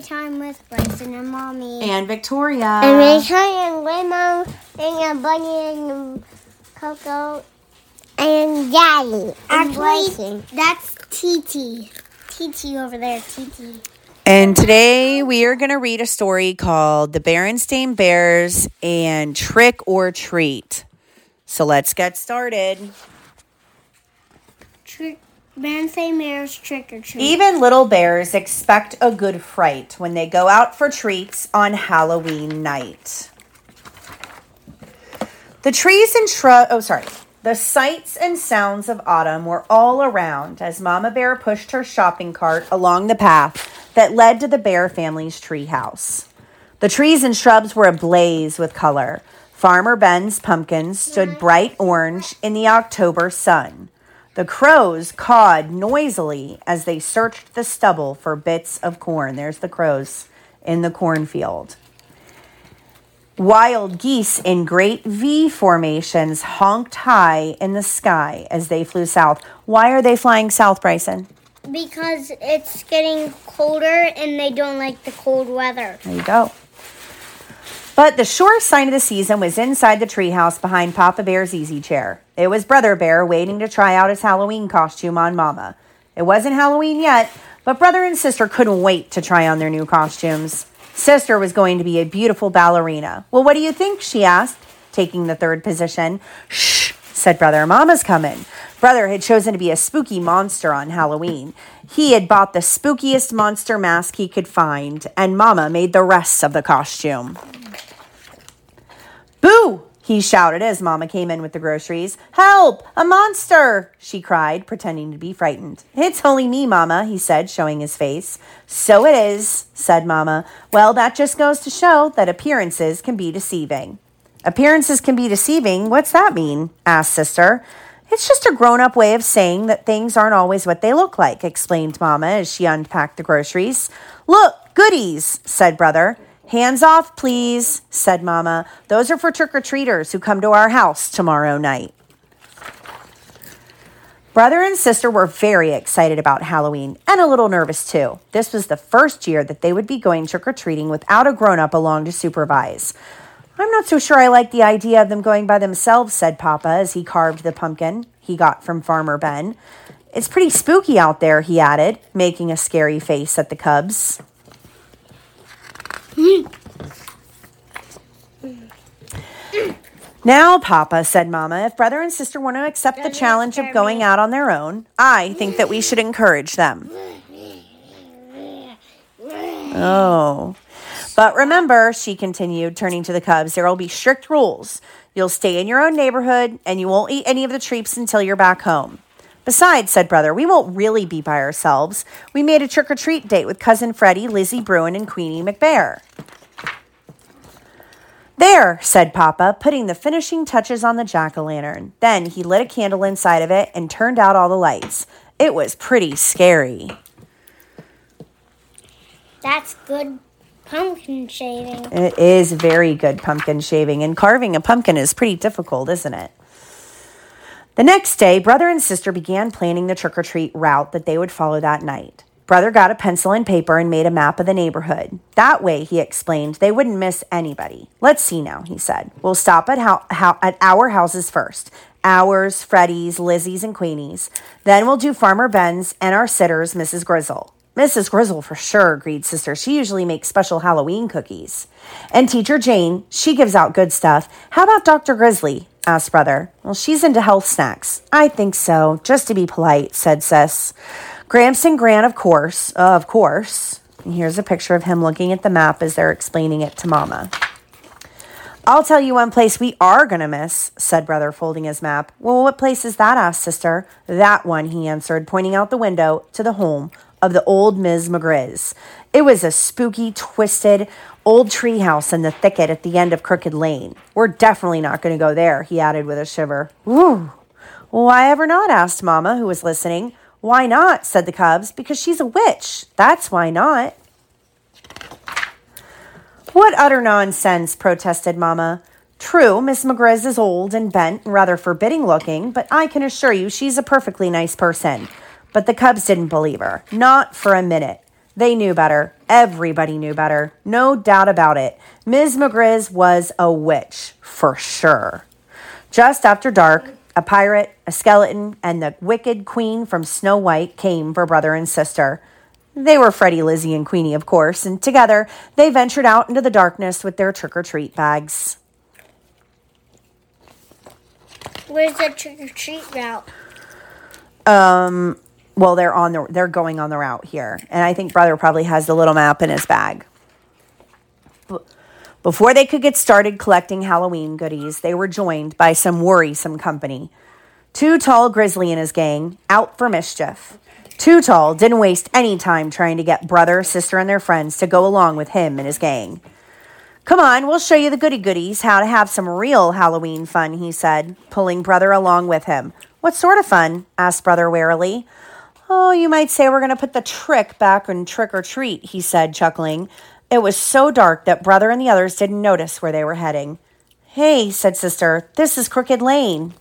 read along story time with Bryson and Mommy. And Victoria. And Rachel and Grandma and a Bunny and Coco and Daddy. Actually, that's TT. TT over there, TT. And today we are going to read a story called The Berenstain Bears and Trick or Treat. So let's get started. Trick, Trick or treat. Even little bears expect a good fright when they go out for treats on Halloween night. The trees and shrubs, oh, sorry. The sights and sounds of autumn were all around as Mama Bear pushed her shopping cart along the path that led to the Bear family's treehouse. The trees and shrubs were ablaze with color. Farmer Ben's pumpkins stood bright orange in the October sun. The crows cawed noisily as they searched the stubble for bits of corn. There's the crows in the cornfield. Wild geese in great V formations honked high in the sky as they flew south. Why are they flying south, Bryson? Because it's getting colder and they don't like the cold weather. There you go. But the surest sign of the season was inside the treehouse behind Papa Bear's easy chair. It was Brother Bear waiting to try out his Halloween costume on Mama. It wasn't Halloween yet, but brother and sister couldn't wait to try on their new costumes. Sister was going to be a beautiful ballerina. Well, what do you think? she asked, taking the third position. Shh, said brother. Mama's coming. Brother had chosen to be a spooky monster on Halloween. He had bought the spookiest monster mask he could find, and Mama made the rest of the costume. Boo! He shouted as Mama came in with the groceries. Help! A monster! She cried, pretending to be frightened. It's only me, Mama, he said, showing his face. So it is, said Mama. Well, that just goes to show that appearances can be deceiving. Appearances can be deceiving? What's that mean? asked Sister. It's just a grown up way of saying that things aren't always what they look like, explained Mama as she unpacked the groceries. Look, goodies, said Brother. Hands off, please, said Mama. Those are for trick or treaters who come to our house tomorrow night. Brother and sister were very excited about Halloween and a little nervous too. This was the first year that they would be going trick or treating without a grown up along to supervise. I'm not so sure I like the idea of them going by themselves, said Papa as he carved the pumpkin he got from Farmer Ben. It's pretty spooky out there, he added, making a scary face at the cubs. Now, Papa, said Mama, if brother and sister want to accept the challenge of going out on their own, I think that we should encourage them. Oh. But remember, she continued, turning to the cubs, there will be strict rules. You'll stay in your own neighborhood and you won't eat any of the treats until you're back home. Besides, said brother, we won't really be by ourselves. We made a trick or treat date with cousin Freddie, Lizzie Bruin, and Queenie McBear. There, said Papa, putting the finishing touches on the jack o' lantern. Then he lit a candle inside of it and turned out all the lights. It was pretty scary. That's good pumpkin shaving. It is very good pumpkin shaving, and carving a pumpkin is pretty difficult, isn't it? The next day, brother and sister began planning the trick or treat route that they would follow that night. Brother got a pencil and paper and made a map of the neighborhood. That way, he explained, they wouldn't miss anybody. Let's see now, he said. We'll stop at, at our houses first. Ours, Freddie's, Lizzie's, and Queenie's. Then we'll do Farmer Ben's and our sitters, Mrs. Grizzle. Mrs. Grizzle for sure, agreed Sister. She usually makes special Halloween cookies. And Teacher Jane, she gives out good stuff. How about Dr. Grizzly? Asked Brother. Well, she's into health snacks. I think so, just to be polite, said Sis. Gramps and Gran, of course, uh, of course. And here's a picture of him looking at the map as they're explaining it to Mama. I'll tell you one place we are going to miss, said Brother, folding his map. Well, what place is that? asked Sister. That one, he answered, pointing out the window to the home of the old Ms. McGriz. It was a spooky, twisted, old treehouse in the thicket at the end of Crooked Lane. We're definitely not going to go there, he added with a shiver. Why ever not? asked Mama, who was listening. Why not? said the cubs. Because she's a witch. That's why not. What utter nonsense, protested Mamma. True, Miss McGriz is old and bent and rather forbidding looking, but I can assure you she's a perfectly nice person. But the cubs didn't believe her. Not for a minute. They knew better. Everybody knew better. No doubt about it. Ms. McGriz was a witch, for sure. Just after dark, a pirate, a skeleton, and the wicked queen from Snow White came for brother and sister. They were Freddie, Lizzie, and Queenie, of course, and together they ventured out into the darkness with their trick or treat bags. Where's the trick or treat route? Um, well, they're on the they're going on the route here, and I think brother probably has the little map in his bag. Before they could get started collecting Halloween goodies, they were joined by some worrisome company. Too Tall Grizzly and his gang, out for mischief. Too Tall didn't waste any time trying to get brother, sister, and their friends to go along with him and his gang. Come on, we'll show you the goody goodies, how to have some real Halloween fun, he said, pulling brother along with him. What sort of fun? asked brother warily. Oh, you might say we're going to put the trick back in trick or treat, he said, chuckling. It was so dark that brother and the others didn't notice where they were heading. Hey, said sister, this is Crooked Lane.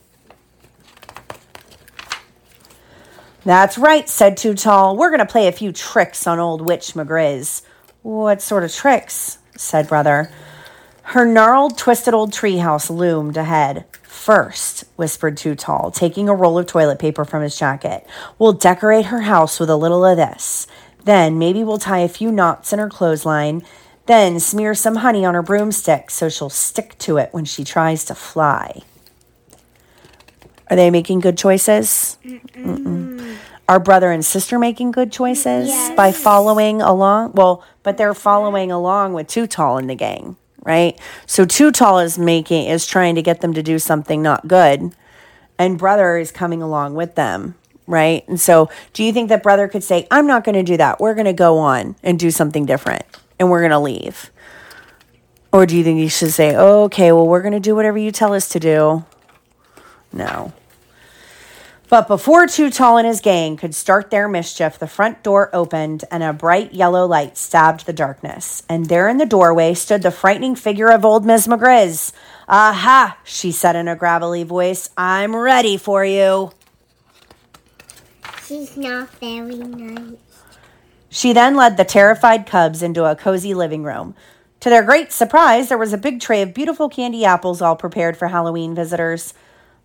That's right, said Too Tall. We're going to play a few tricks on old Witch McGriz. What sort of tricks? said brother. Her gnarled, twisted old treehouse loomed ahead. First, whispered Too Tall, taking a roll of toilet paper from his jacket, we'll decorate her house with a little of this. Then maybe we'll tie a few knots in her clothesline. Then smear some honey on her broomstick so she'll stick to it when she tries to fly. Are they making good choices? Mm-mm. Are brother and sister making good choices Yes. by following along? Well, but they're following along with Too Tall in the gang, right? So Too Tall is making is trying to get them to do something not good, and brother is coming along with them, right? And so, do you think that brother could say, "I'm not going to do that. We're going to go on and do something different, and we're going to leave"? Or do you think he should say, "Okay, well, we're going to do whatever you tell us to do"? No. But before Too Tall and his gang could start their mischief, the front door opened and a bright yellow light stabbed the darkness. And there in the doorway stood the frightening figure of old Miss McGriz. Aha, she said in a gravelly voice, I'm ready for you. She's not very nice. She then led the terrified cubs into a cozy living room. To their great surprise, there was a big tray of beautiful candy apples all prepared for Halloween visitors.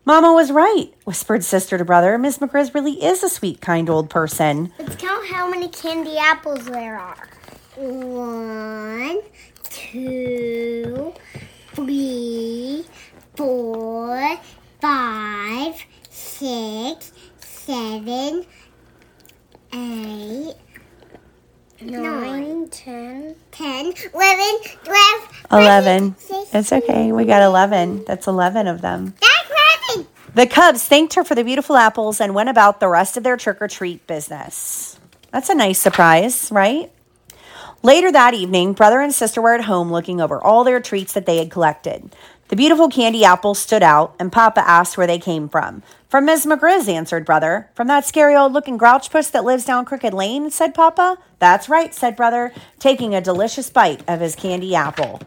Mama was right, whispered sister to brother. Miss McGriz really is a sweet, kind old person. Let's count how many candy apples there are. One, two, three, four, five, six, seven, eight, nine, ten, ten, eleven, twelve, Eleven. six- It's okay. We got 11. That's 11 of them. The Cubs thanked her for the beautiful apples and went about the rest of their trick or treat business. That's a nice surprise, right? Later that evening, brother and sister were at home looking over all their treats that they had collected. The beautiful candy apples stood out, and Papa asked where they came from. From Miss McGriz, answered brother. From that scary old looking grouch puss that lives down Crooked Lane, said Papa. That's right, said brother, taking a delicious bite of his candy apple.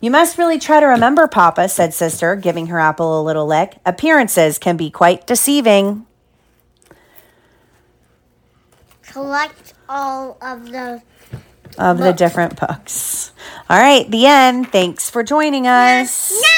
You must really try to remember, Papa, said sister, giving her apple a little lick. Appearances can be quite deceiving. Collect all of the Of the different books. All right, the end. Thanks for joining us. No!